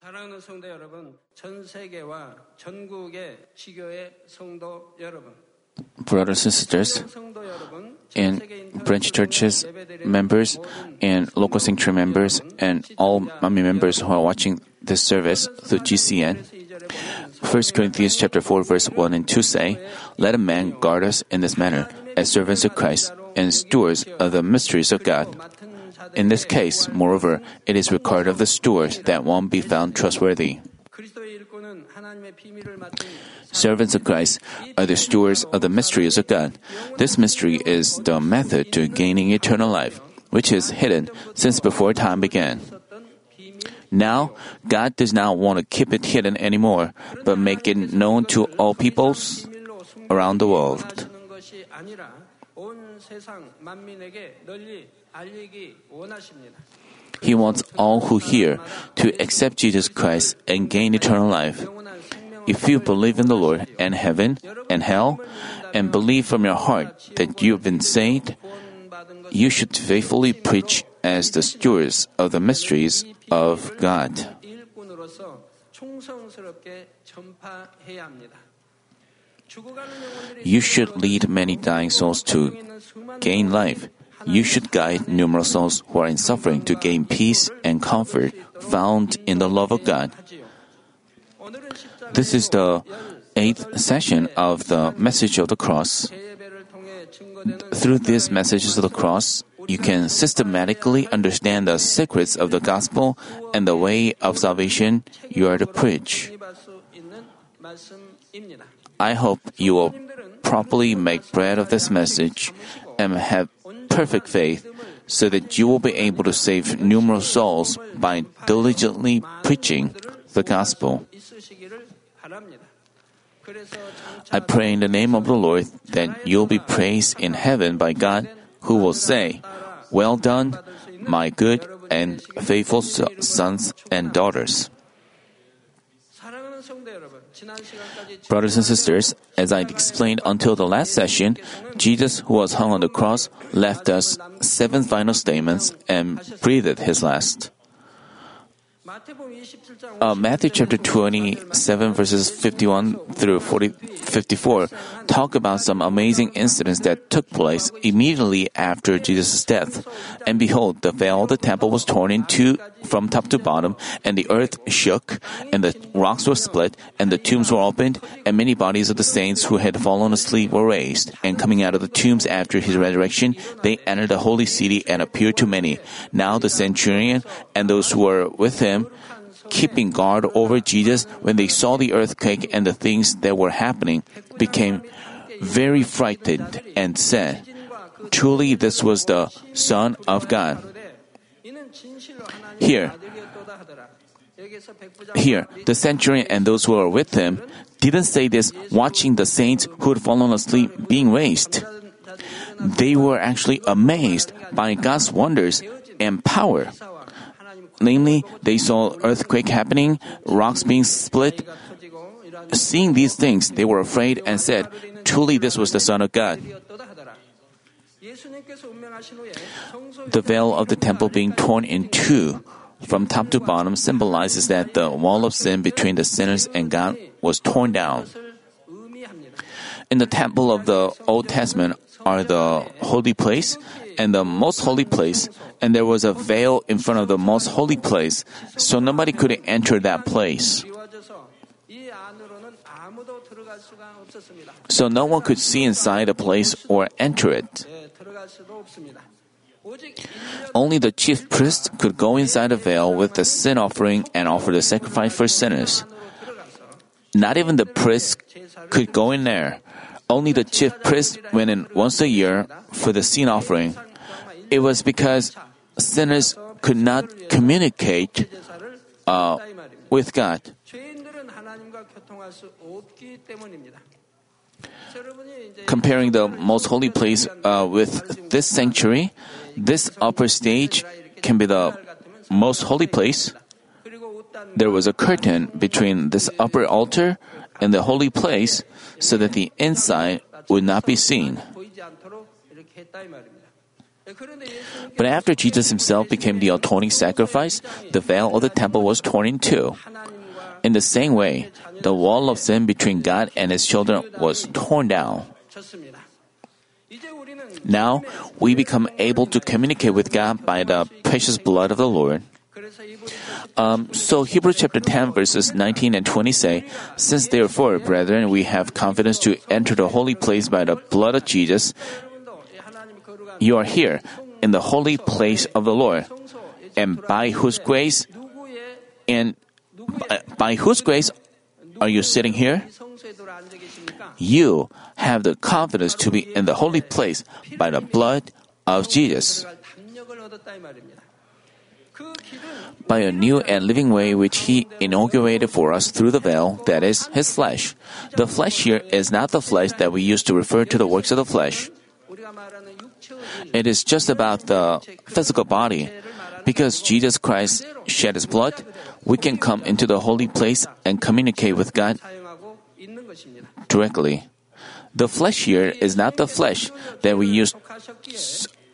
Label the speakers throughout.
Speaker 1: 사랑하는 성도 여러분, 전 세계와 전국의 성도 여러분.
Speaker 2: Brothers and sisters, and branch churches members, and local sanctuary members, and all Manmin members who are watching this service through GCN. 1 Corinthians chapter 4 verse 1 and 2 say, Let a man guard us in this manner, as servants of Christ and stewards of the mysteries of God. In this case, moreover, it is required of the steward that one be found trustworthy. Servants of Christ are the stewards of the mysteries of God. This mystery is the method to gaining eternal life, which is hidden since before time began. Now, God does not want to keep it hidden anymore, but make it known to all peoples around the world. He wants all who hear to accept Jesus Christ and gain eternal life. If you believe in the Lord and heaven and hell, and believe from your heart that you have been saved, you should faithfully preach as the stewards of the mysteries of God. You should lead many dying souls to gain life. You should guide numerous souls who are in suffering to gain peace and comfort found in the love of God. This is the eighth session of the message of the cross. Through these messages of the cross, you can systematically understand the secrets of the gospel and the way of salvation you are to preach. I hope you will properly make bread of this message and have perfect faith so that you will be able to save numerous souls by diligently preaching the gospel. I pray in the name of the Lord that you'll be praised in heaven by God, who will say, Well done, my good and faithful sons and daughters. Brothers and sisters, as I explained until the last session, Jesus, who was hung on the cross, left us seven final statements and breathed his last uh, Matthew chapter 27, verses 51 through 40, 54, talk about some amazing incidents that took place immediately after Jesus' death. And behold, the veil of the temple was torn in two from top to bottom, and the earth shook, and the rocks were split, and the tombs were opened, and many bodies of the saints who had fallen asleep were raised. And coming out of the tombs after his resurrection, they entered the holy city and appeared to many. Now the centurion and those who were with him keeping guard over Jesus when they saw the earthquake and the things that were happening, became very frightened and said, Truly, this was the Son of God. Here, here, the centurion and those who were with him didn't say this watching the saints who had fallen asleep being raised. They were actually amazed by God's wonders and power. Namely, they saw earthquake happening, rocks being split. Seeing these things, they were afraid and said, Truly, this was the Son of God. The veil of the temple being torn in two from top to bottom symbolizes that the wall of sin between the sinners and God was torn down. In the temple of the Old Testament are the holy place and the most holy place, and there was a veil in front of the most holy place, so nobody could enter that place. So no one could see inside the place or enter it. Only the chief priest could go inside the veil with the sin offering and offer the sacrifice for sinners. Not even the priest could go in there. Only the chief priest went in once a year for the sin offering it was because sinners could not communicate uh, with God. Comparing the most holy place uh, with this sanctuary, this upper stage can be the most holy place. There was a curtain between this upper altar and the holy place so that the inside would not be seen. But after Jesus himself became the atoning sacrifice, the veil of the temple was torn in two. In the same way, the wall of sin between God and his children was torn down. Now, we become able to communicate with God by the precious blood of the Lord. Um, so Hebrews chapter 10 verses 19 and 20 say, Since therefore, brethren, we have confidence to enter the holy place by the blood of Jesus, you are here in the holy place of the Lord, and by whose grace and by, by whose grace are you sitting here? You have the confidence to be in the holy place by the blood of Jesus. By a new and living way which He inaugurated for us through the veil, that is, His flesh. The flesh here is not the flesh that we used to refer to the works of the flesh. It is just about the physical body. Because Jesus Christ shed His blood, we can come into the holy place and communicate with God directly. The flesh here is not the flesh that we use.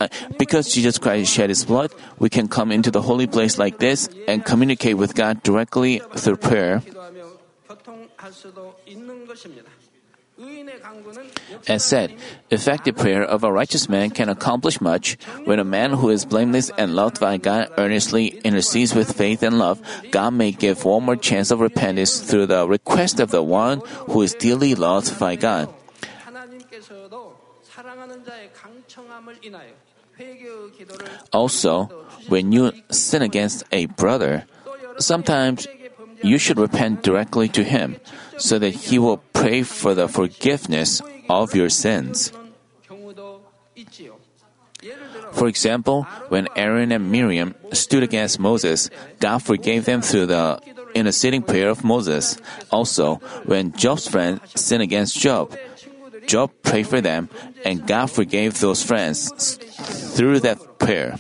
Speaker 2: Uh, because Jesus Christ shed His blood, we can come into the holy place like this and communicate with God directly through prayer. As said, effective prayer of a righteous man can accomplish much. When a man who is blameless and loved by God earnestly intercedes with faith and love, God may give one more chance of repentance through the request of the one who is dearly loved by God. Also, when you sin against a brother, sometimes you should repent directly to him so that he will pray for the forgiveness of your sins. For example, when Aaron and Miriam stood against Moses, God forgave them through the interceding prayer of Moses. Also, when Job's friends sinned against Job, Job prayed for them, and God forgave those friends through that prayer.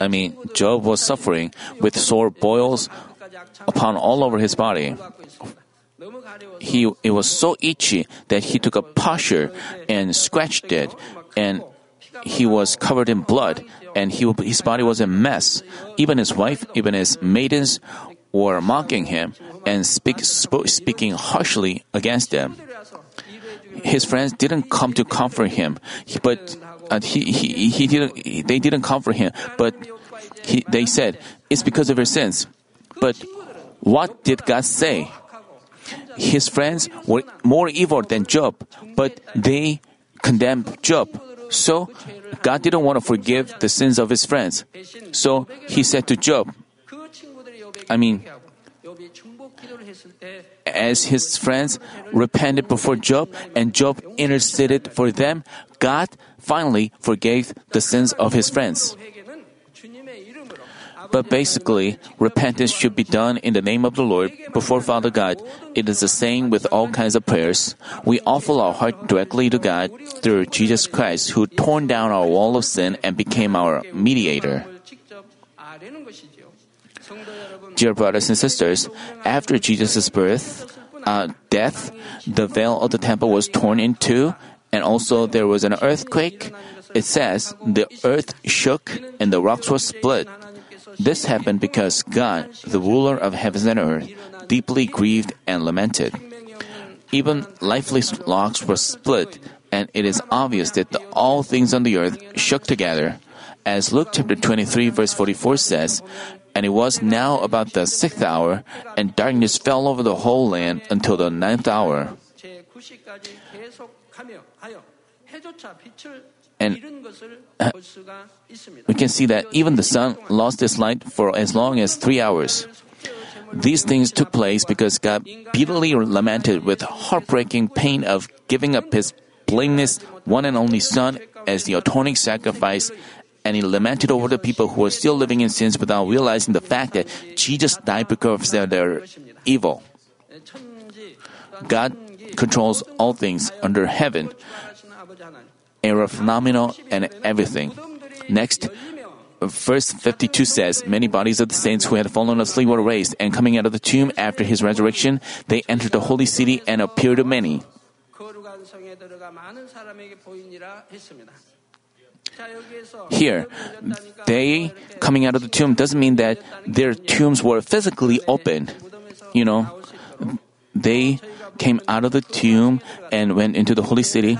Speaker 2: I mean, Job was suffering with sore boils upon all over his body. He it was so itchy that he took a potsherd and scratched it, and he was covered in blood, and he, his body was a mess. Even his wife, even his maidens, were mocking him and speak, sp- speaking harshly against him. His friends didn't come to comfort him, but uh, he, he, he didn't, they didn't comfort him, but he, they said, it's because of your sins. But what did God say? His friends were more evil than Job, but they condemned Job. So God didn't want to forgive the sins of his friends. So he said to Job, I mean, as his friends repented before Job and Job interceded for them, God finally forgave the sins of his friends. But basically, repentance should be done in the name of the Lord before Father God. It is the same with all kinds of prayers. We offer our heart directly to God through Jesus Christ, who torn down our wall of sin and became our mediator. Dear brothers and sisters, after Jesus' birth, uh, death, the veil of the temple was torn in two, and also there was an earthquake. It says the earth shook and the rocks were split. This happened because God, the ruler of heavens and earth, deeply grieved and lamented. Even lifeless rocks were split, and it is obvious that the, all things on the earth shook together. As Luke chapter 23 verse 44 says, and it was now about the sixth hour, and darkness fell over the whole land until the ninth hour. And we can see that even the sun lost its light for as long as three hours. These things took place because God bitterly lamented with heartbreaking pain of giving up his blameless one and only Son as the atoning sacrifice and he lamented over the people who were still living in sins without realizing the fact that Jesus died because of their evil. God controls all things under heaven, era phenomenal and everything. Next, verse 52 says, Many bodies of the saints who had fallen asleep were raised, and coming out of the tomb after his resurrection, they entered the holy city and appeared to many. Here, they coming out of the tomb doesn't mean that their tombs were physically open. You know, they came out of the tomb and went into the holy city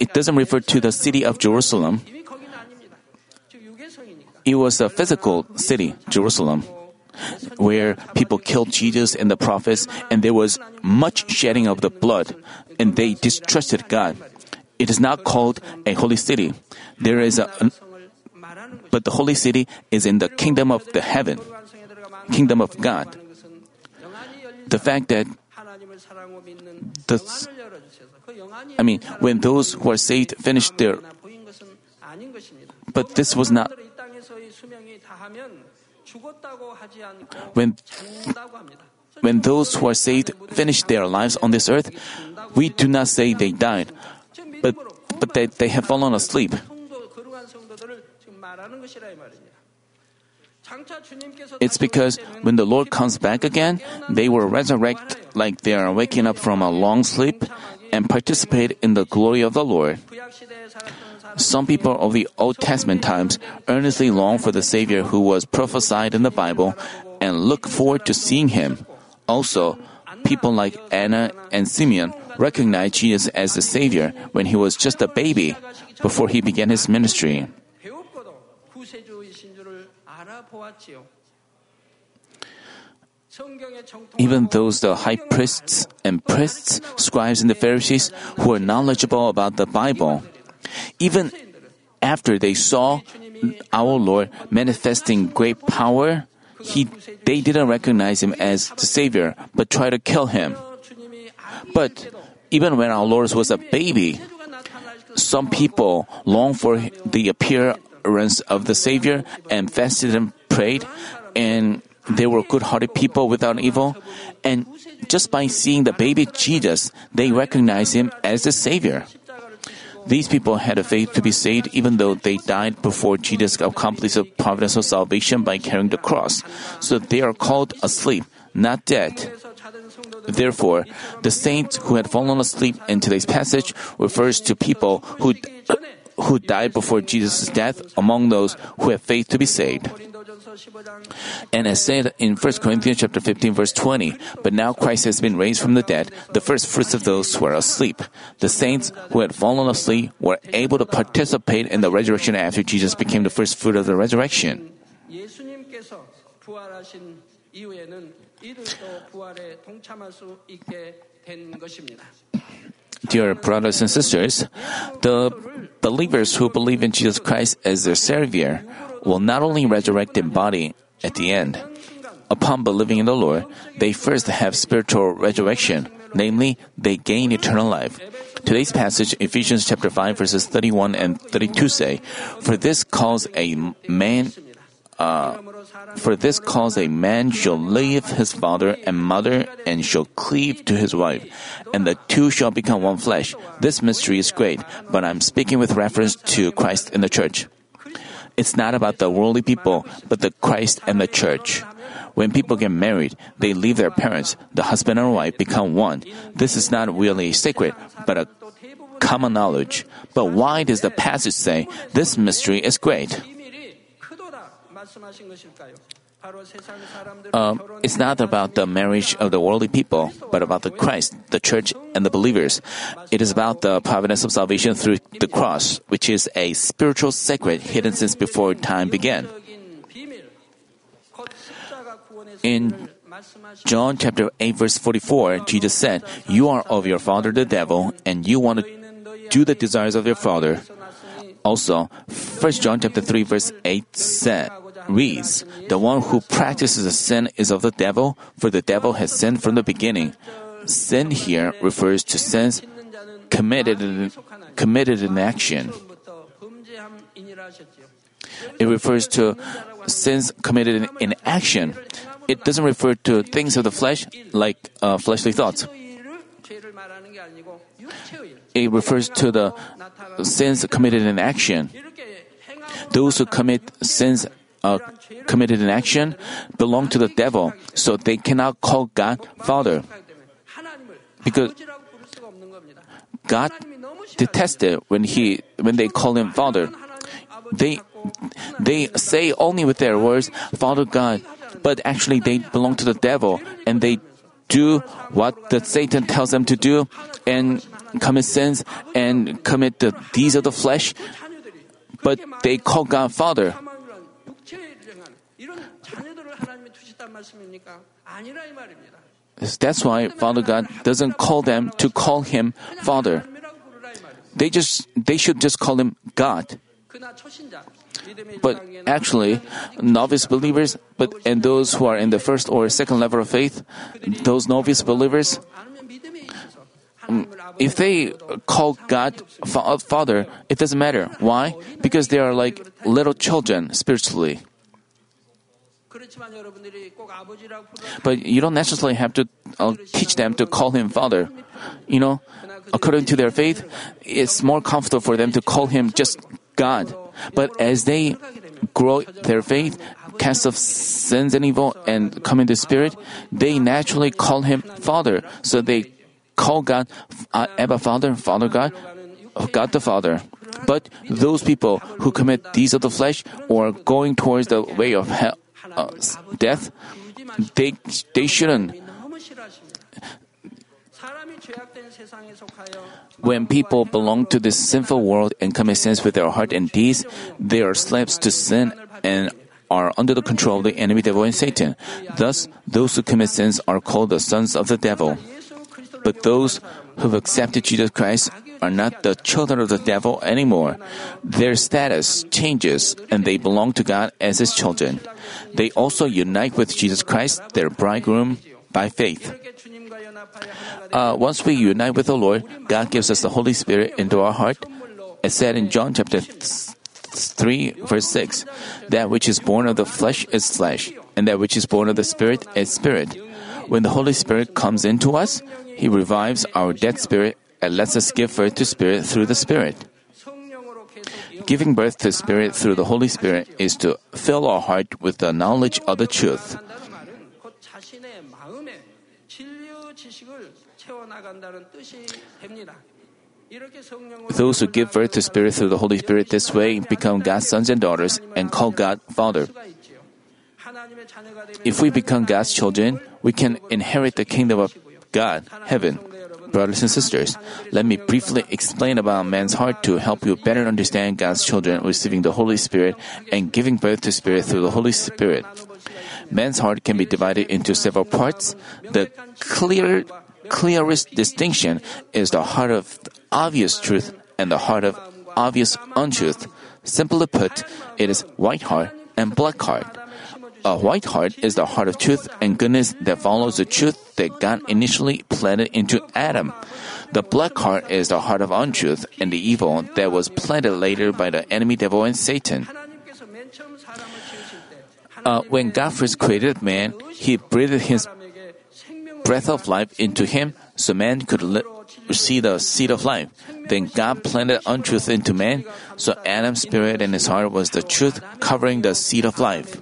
Speaker 2: it doesn't refer to the city of Jerusalem. It was a physical city, Jerusalem, where people killed Jesus and the prophets, and there was much shedding of the blood, and they distrusted God. It is not called a holy city. There is a, but the holy city is in the kingdom of the heaven, kingdom of God. The fact that the, I mean, when those who are saved finish their. But this was not. When, when those who are saved finish their lives on this earth, we do not say they died, but, but that they, they have fallen asleep. It's because when the Lord comes back again, they will resurrect like they are waking up from a long sleep, and participate in the glory of the Lord. Some people of the Old Testament times earnestly long for the Savior who was prophesied in the Bible and look forward to seeing him. Also, people like Anna and Simeon recognized Jesus as the Savior when he was just a baby before he began his ministry. Even those the high priests and priests, scribes and the Pharisees who were knowledgeable about the Bible, even after they saw our Lord manifesting great power, he, they didn't recognize him as the Savior, but tried to kill him. But even when our Lord was a baby, some people longed for the appearance of the Savior and fasted and prayed, and they were good hearted people without evil, and just by seeing the baby Jesus, they recognized him as the Savior. These people had a faith to be saved even though they died before Jesus accomplished the providence of salvation by carrying the cross. So they are called asleep, not dead. Therefore, the saints who had fallen asleep in today's passage refers to people who, who died before Jesus' death among those who have faith to be saved. And as said in 1 Corinthians chapter 15 verse 20, but now Christ has been raised from the dead, the first fruits of those who are asleep. The saints who had fallen asleep were able to participate in the resurrection after Jesus became the first fruit of the resurrection. Dear brothers and sisters, the believers who believe in Jesus Christ as their Savior will not only resurrect in body at the end. Upon believing in the Lord, they first have spiritual resurrection, namely, they gain eternal life. Today's passage, Ephesians chapter 5 verses 31 and 32 say, For this cause a man uh, for this cause a man shall leave his father and mother and shall cleave to his wife, and the two shall become one flesh. This mystery is great, but I'm speaking with reference to Christ and the church. It's not about the worldly people, but the Christ and the church. When people get married, they leave their parents. The husband and wife become one. This is not really a secret, but a common knowledge. But why does the passage say this mystery is great? um, it's not about the marriage of the worldly people, but about the Christ, the church, and the believers. It is about the providence of salvation through the cross, which is a spiritual secret hidden since before time began. In John chapter 8 verse 44, Jesus said, "You are of your father the devil, and you want to do the desires of your father." Also, 1 John chapter 3 verse 8 said, reads, The one who practices a sin is of the devil, for the devil has sinned from the beginning. Sin here refers to sins committed in, committed in action. It refers to sins committed in, action. It doesn't refer to things of the flesh like uh, fleshly thoughts. It refers to the sins committed in action. Those who commit sins uh, committed in action belong to the devil, so they cannot call God Father. Because God detested when he when they call him Father. They they say only with their words, Father God, but actually they belong to the devil and they do what the Satan tells them to do and commit sins and commit the deeds of the flesh, but they call God Father. That's why Father God doesn't call them to call him Father. They just they should just call him God. But actually, novice believers, but and those who are in the first or second level of faith, those novice believers, um, if they call God fa- Father, it doesn't matter. Why? Because they are like little children spiritually. But you don't necessarily have to uh, teach them to call him Father. You know, according to their faith, it's more comfortable for them to call him just God. But as they grow their faith, cast off sins and evil, and come into spirit, they naturally call him Father. So they call God uh, Abba Father, Father God, God the Father. But those people who commit deeds of the flesh or going towards the way of hell, uh, death, they they shouldn't. When people belong to this sinful world and commit sins with their heart and deeds, they are slaves to sin and are under the control of the enemy devil and Satan. Thus, those who commit sins are called the sons of the devil. But those who've accepted Jesus Christ are not the children of the devil anymore. Their status changes and they belong to God as his children. They also unite with Jesus Christ, their bridegroom, by faith. Uh, once we unite with the Lord, God gives us the Holy Spirit into our heart. It said in John chapter 3, verse 6, that which is born of the flesh is flesh, and that which is born of the Spirit is spirit. When the Holy Spirit comes into us, He revives our dead spirit and lets us give birth to Spirit through the Spirit. Giving birth to Spirit through the Holy Spirit is to fill our heart with the knowledge of the truth. Those who give birth to Spirit through the Holy Spirit this way become God's sons and daughters and call God Father. If we become God's children, we can inherit the kingdom of God, heaven. Brothers and sisters, let me briefly explain about man's heart to help you better understand God's children receiving the Holy Spirit and giving birth to Spirit through the Holy Spirit. Man's heart can be divided into several parts. The clear, clearest distinction is the heart of obvious truth and the heart of obvious untruth. Simply put, it is white heart and black heart. A white heart is the heart of truth and goodness that follows the truth that God initially planted into Adam. The black heart is the heart of untruth and the evil that was planted later by the enemy devil and Satan. Uh, when God first created man, He breathed His breath of life into him so man could li- see the seed of life. Then God planted untruth into man, so Adam's spirit and his heart was the truth covering the seed of life.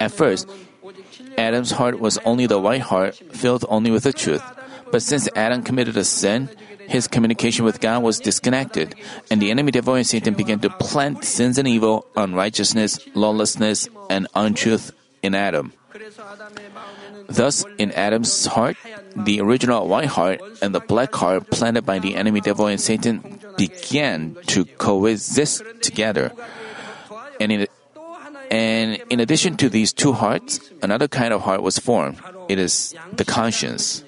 Speaker 2: At first, Adam's heart was only the white heart, filled only with the truth. But since Adam committed a sin, his communication with God was disconnected, and the enemy devil and Satan began to plant sins and evil, unrighteousness, lawlessness, and untruth in Adam. Thus, in Adam's heart, the original white heart and the black heart planted by the enemy devil and Satan began to coexist together. And in, and in addition to these two hearts, another kind of heart was formed. It is the conscience.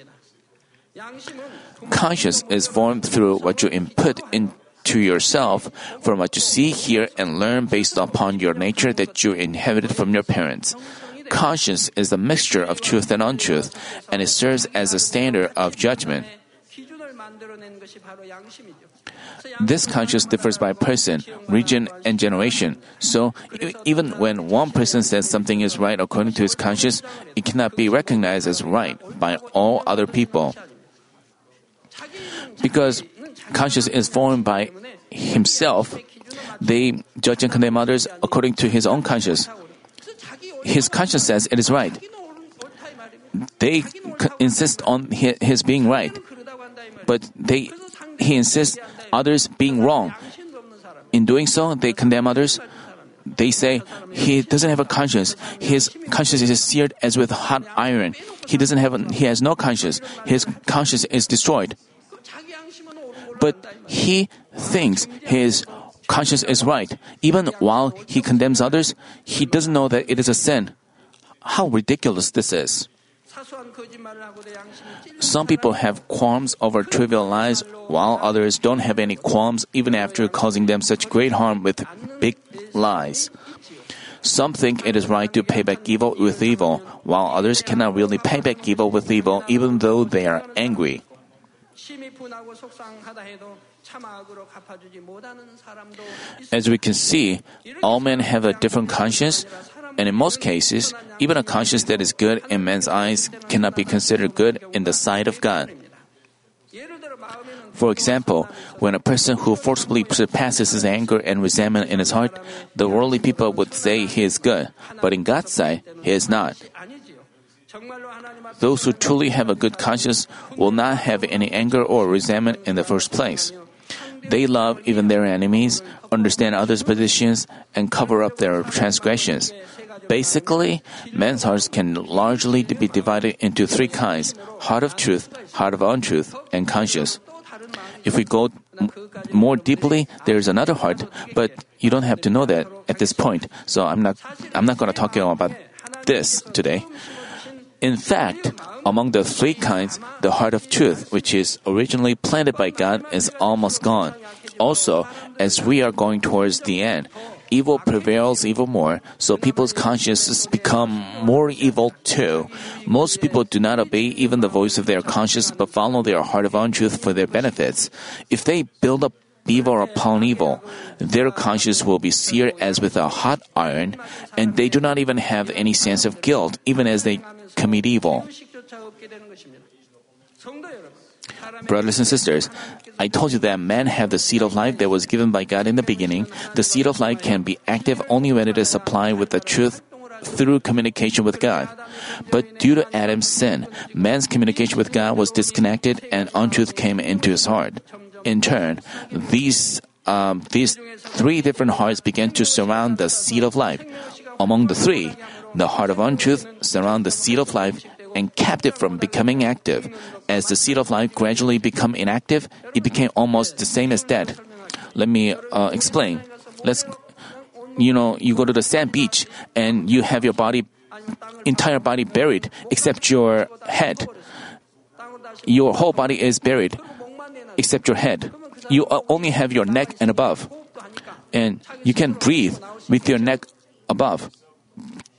Speaker 2: Conscience is formed through what you input into yourself from what you see, hear, and learn based upon your nature that you inherited from your parents. Conscience is a mixture of truth and untruth, and it serves as a standard of judgment. This conscience differs by person, region, and generation. So, even when one person says something is right according to his conscience, it cannot be recognized as right by all other people. Because conscience is formed by himself, they judge and condemn others according to his own conscience. His conscience says it is right. They c- insist on his being right, but they he insists others being wrong. In doing so, they condemn others. They say he doesn't have a conscience. His conscience is seared as with hot iron. He doesn't have. He has no conscience. His conscience is destroyed. But he thinks his conscience is right. Even while he condemns others, he doesn't know that it is a sin. How ridiculous this is. Some people have qualms over trivial lies, while others don't have any qualms even after causing them such great harm with big lies. Some think it is right to pay back evil with evil, while others cannot really pay back evil with evil even though they are angry. As we can see, all men have a different conscience, and in most cases, even a conscience that is good in man's eyes cannot be considered good in the sight of God. For example, when a person who forcibly surpasses his anger and resentment in his heart, the worldly people would say he is good, but in God's sight, he is not. Those who truly have a good conscience will not have any anger or resentment in the first place. They love even their enemies, understand others' positions, and cover up their transgressions. Basically, men's hearts can largely be divided into three kinds heart of truth, heart of untruth, and conscience. If we go m- more deeply, there is another heart, but you don't have to know that at this point. So I'm not I'm not going to talk about this today. In fact, among the three kinds, the heart of truth, which is originally planted by God, is almost gone. Also, as we are going towards the end, evil prevails even more, so people's consciences become more evil too. Most people do not obey even the voice of their conscience, but follow their heart of untruth for their benefits. If they build up evil or upon evil, their conscience will be seared as with a hot iron, and they do not even have any sense of guilt, even as they commit evil. Brothers and sisters, I told you that men have the seed of life that was given by God in the beginning. The seed of life can be active only when it is supplied with the truth through communication with God. But due to Adam's sin, man's communication with God was disconnected and untruth came into his heart. In turn, these um, these three different hearts began to surround the seed of life. Among the three, the heart of untruth surround the seed of life and kept it from becoming active. As the seed of life gradually became inactive, it became almost the same as dead. Let me uh, explain. Let's, you know, you go to the sand beach and you have your body, entire body buried except your head. Your whole body is buried except your head. You only have your neck and above. And you can breathe with your neck above.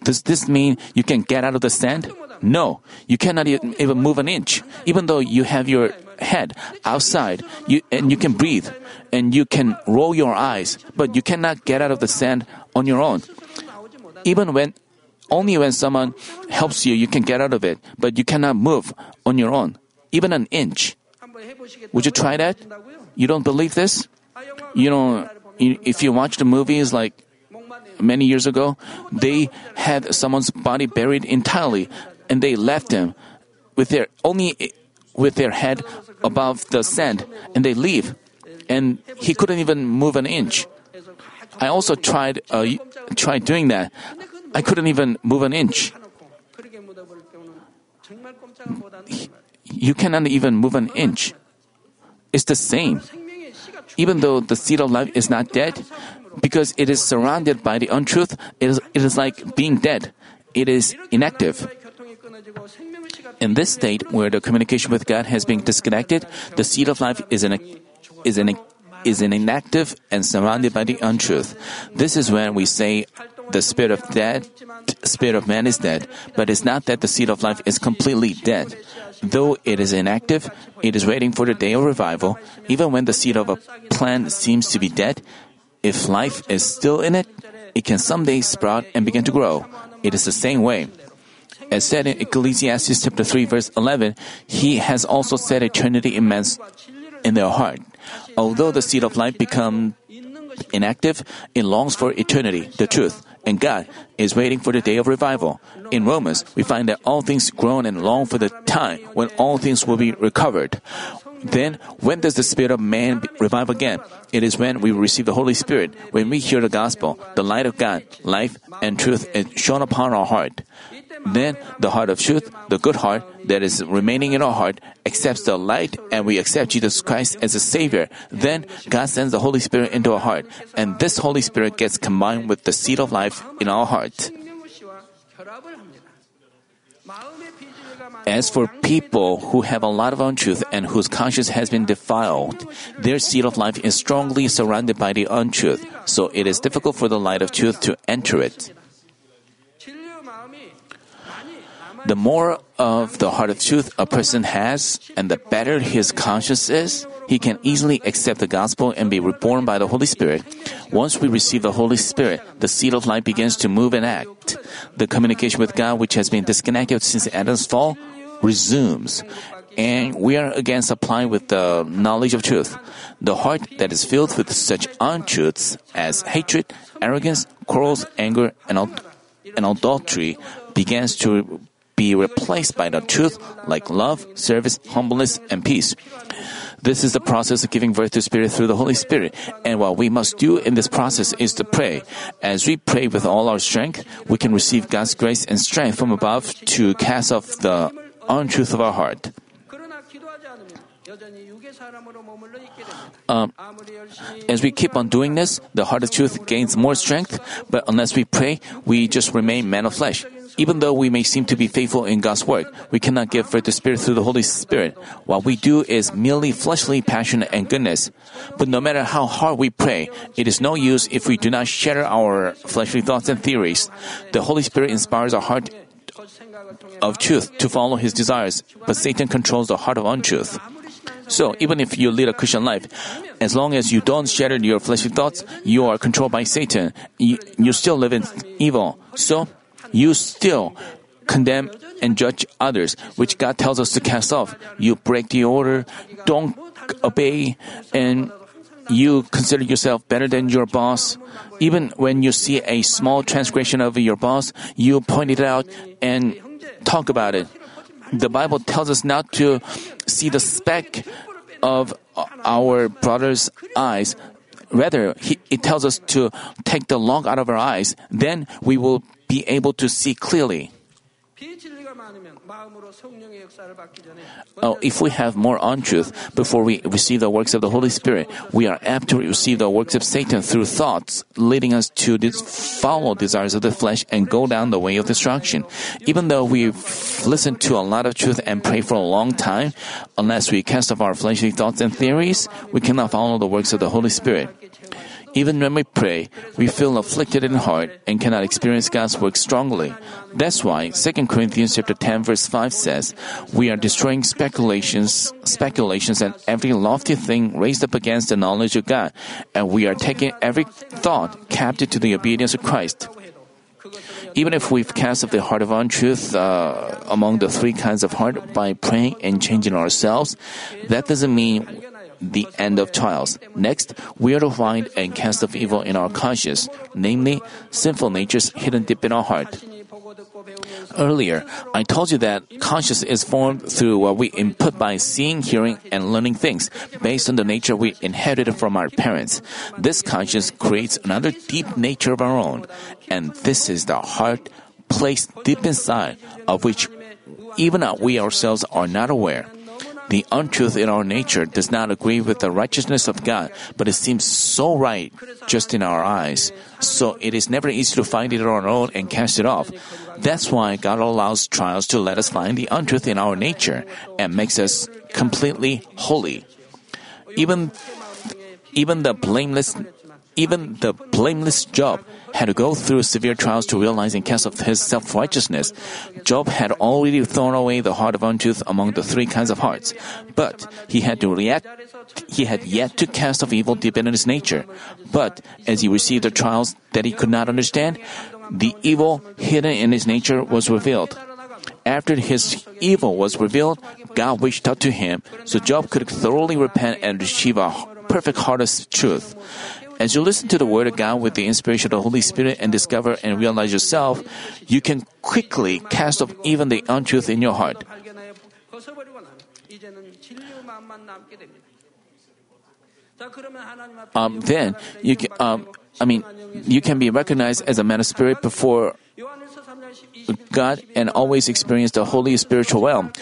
Speaker 2: Does this mean you can get out of the sand? No, you cannot even move an inch. Even though you have your head outside, you, and you can breathe, and you can roll your eyes, but you cannot get out of the sand on your own. Even when, only when someone helps you, you can get out of it, but you cannot move on your own, even an inch. Would you try that? You don't believe this? You know, if you watch the movies like many years ago, they had someone's body buried entirely, and they left him with their only with their head above the sand, and they leave, and he couldn't even move an inch. I also tried uh, tried doing that. I couldn't even move an inch. You cannot even move an inch. It's the same. Even though the seed of life is not dead, because it is surrounded by the untruth, it is, it is like being dead. It is inactive. In this state, where the communication with God has been disconnected, the seed of life is an, is an, is an inactive and surrounded by the untruth. This is when we say the spirit of dead, spirit of man is dead, but it's not that the seed of life is completely dead. Though it is inactive, it is waiting for the day of revival. Even when the seed of a plant seems to be dead, if life is still in it, it can someday sprout and begin to grow. It is the same way. As said in Ecclesiastes chapter 3 verse 11, he has also set eternity in man's in their heart. Although the seed of life become inactive, it longs for eternity, the truth, and God is waiting for the day of revival. In Romans, we find that all things groan and long for the time when all things will be recovered. Then, when does the spirit of man revive again? It is when we receive the Holy Spirit, when we hear the gospel, the light of God, life and truth is shone upon our heart. Then the heart of truth, the good heart that is remaining in our heart, accepts the light and we accept Jesus Christ as a Savior. Then God sends the Holy Spirit into our heart, and this Holy Spirit gets combined with the seed of life in our heart. As for people who have a lot of untruth and whose conscience has been defiled, their seed of life is strongly surrounded by the untruth, so it is difficult for the light of truth to enter it. The more of the heart of truth a person has, and the better his conscience is, he can easily accept the gospel and be reborn by the Holy Spirit. Once we receive the Holy Spirit, the seed of life begins to move and act. The communication with God, which has been disconnected since Adam's fall, resumes. And we are again supplied with the knowledge of truth. The heart that is filled with such untruths as hatred, arrogance, quarrels, anger, and, and adultery begins to be replaced by the truth like love, service, humbleness, and peace. This is the process of giving birth to Spirit through the Holy Spirit. And what we must do in this process is to pray. As we pray with all our strength, we can receive God's grace and strength from above to cast off the untruth of our heart. Um, as we keep on doing this, the heart of truth gains more strength, but unless we pray, we just remain men of flesh. Even though we may seem to be faithful in God's work, we cannot give birth to Spirit through the Holy Spirit. What we do is merely fleshly passion and goodness. But no matter how hard we pray, it is no use if we do not shatter our fleshly thoughts and theories. The Holy Spirit inspires our heart of truth to follow his desires, but Satan controls the heart of untruth. So, even if you lead a Christian life, as long as you don't shatter your fleshly thoughts, you are controlled by Satan. You, you still live in evil. So, you still condemn and judge others, which God tells us to cast off. You break the order, don't obey, and you consider yourself better than your boss. Even when you see a small transgression of your boss, you point it out and talk about it. The Bible tells us not to see the speck of our brother's eyes. Rather, he, it tells us to take the log out of our eyes. Then we will be able to see clearly. Oh, if we have more untruth before we receive the works of the Holy Spirit, we are apt to receive the works of Satan through thoughts, leading us to follow desires of the flesh and go down the way of destruction. Even though we've listened to a lot of truth and pray for a long time, unless we cast off our fleshly thoughts and theories, we cannot follow the works of the Holy Spirit. Even when we pray, we feel afflicted in heart and cannot experience God's work strongly. That's why 2 Corinthians chapter 10 verse 5 says, "We are destroying speculations, speculations and every lofty thing raised up against the knowledge of God, and we are taking every thought captive to the obedience of Christ." Even if we've cast off the heart of untruth uh, among the three kinds of heart by praying and changing ourselves, that doesn't mean the end of trials. Next, we are to find and cast off evil in our conscience, namely, sinful natures hidden deep in our heart. Earlier, I told you that conscience is formed through what we input by seeing, hearing, and learning things based on the nature we inherited from our parents. This conscience creates another deep nature of our own, and this is the heart placed deep inside of which even we ourselves are not aware. The untruth in our nature does not agree with the righteousness of God, but it seems so right just in our eyes. So it is never easy to find it on our own and cast it off. That's why God allows trials to let us find the untruth in our nature and makes us completely holy. Even, even the blameless, even the blameless Job had to go through severe trials to realize and cast off his self righteousness. Job had already thrown away the heart of untruth among the three kinds of hearts, but he had to react. He had yet to cast off evil deep in his nature. But as he received the trials that he could not understand, the evil hidden in his nature was revealed. After his evil was revealed, God reached out to him so Job could thoroughly repent and receive a perfect heart of truth. As you listen to the Word of God with the inspiration of the Holy Spirit and discover and realize yourself, you can quickly cast off even the untruth in your heart. Um, then you can, um, I mean, you can be recognized as a man of spirit before God and always experience the holy spiritual realm.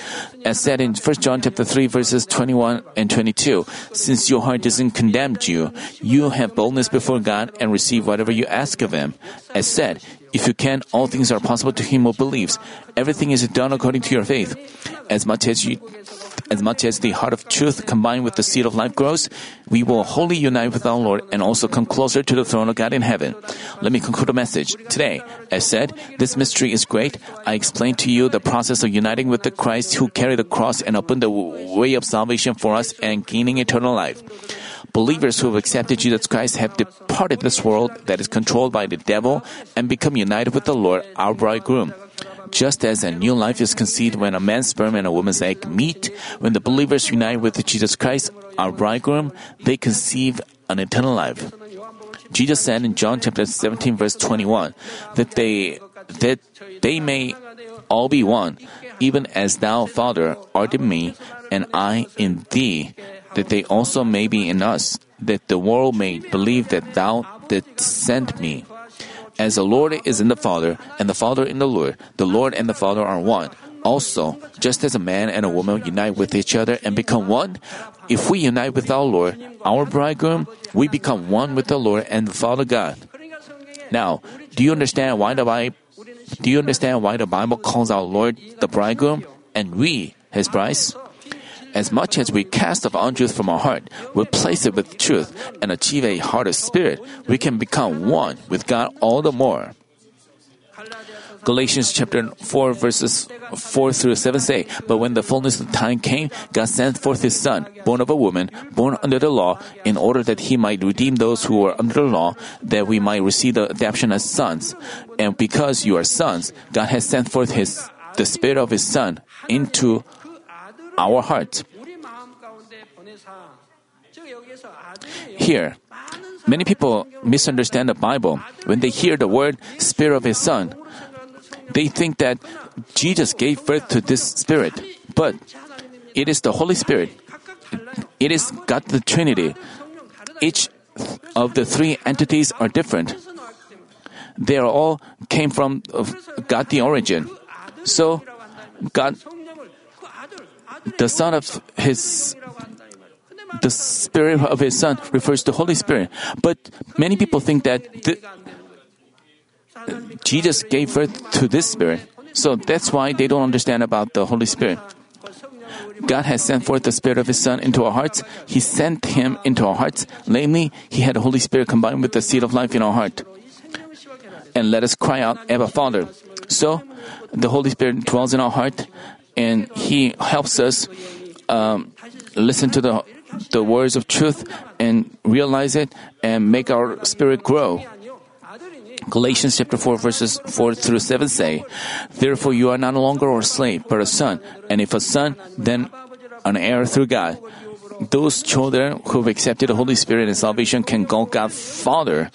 Speaker 2: As said in 1 John chapter 3 verses 21 and 22, since your heart doesn't condemn you, you have boldness before God and receive whatever you ask of him. As said, if you can, all things are possible to him who believes. Everything is done according to your faith. As much as you as much as the heart of truth combined with the seed of life grows, we will wholly unite with our Lord and also come closer to the throne of God in heaven. Let me conclude the message. Today, as said, this mystery is great. I explained to you the process of uniting with the Christ who carried the cross and opened the way of salvation for us and gaining eternal life. Believers who have accepted Jesus Christ have departed this world that is controlled by the devil and become united with the Lord, our bridegroom. Just as a new life is conceived when a man's sperm and a woman's egg meet, when the believers unite with Jesus Christ, our bridegroom, they conceive an eternal life. Jesus said in John chapter 17 verse 21 that they that they may all be one, even as thou, Father, art in me, and I in thee, that they also may be in us, that the world may believe that thou didst send me. As the Lord is in the Father, and the Father in the Lord, the Lord and the Father are one. Also, just as a man and a woman unite with each other and become one, if we unite with our Lord, our bridegroom, we become one with the Lord and the Father God. Now, do you understand why the Bible, do you understand why the Bible calls our Lord the bridegroom and we his brides? As much as we cast off untruth from our heart, replace it with truth, and achieve a heart of spirit, we can become one with God all the more. Galatians chapter 4 verses 4 through 7 say, But when the fullness of time came, God sent forth his son, born of a woman, born under the law, in order that he might redeem those who were under the law, that we might receive the adoption as sons. And because you are sons, God has sent forth his the spirit of his son into our
Speaker 1: heart.
Speaker 2: Here, many people misunderstand the Bible. When they hear the word Spirit of His Son, they think that Jesus gave birth to this Spirit, but it is the Holy Spirit. It is God the Trinity. Each of the three entities are different. They are all came from God the origin. So, God the son of his the spirit of his son refers to Holy Spirit. But many people think that the, Jesus gave birth to this spirit. So that's why they don't understand about the Holy Spirit. God has sent forth the Spirit of His Son into our hearts. He sent Him into our hearts. Namely, He had the Holy Spirit combined with the seed of life in our heart. And let us cry out, Abba, Father. So, the Holy Spirit dwells in our heart and He helps us um, listen to the the words of truth and realize it and make our spirit grow. Galatians chapter 4 verses 4 through 7 say, Therefore you are no longer a slave, but a son, and if a son, then an heir through God. Those children who've accepted the Holy Spirit and salvation can call God Father,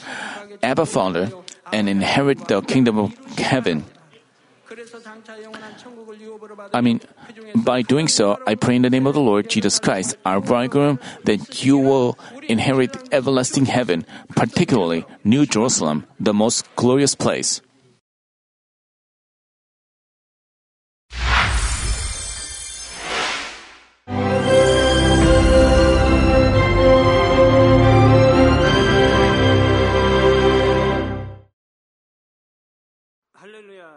Speaker 2: Abba Father, and inherit the kingdom of heaven. I mean, by doing so, I pray in the name of the Lord Jesus Christ, our bridegroom, that you will inherit everlasting heaven, particularly New Jerusalem, the most glorious place.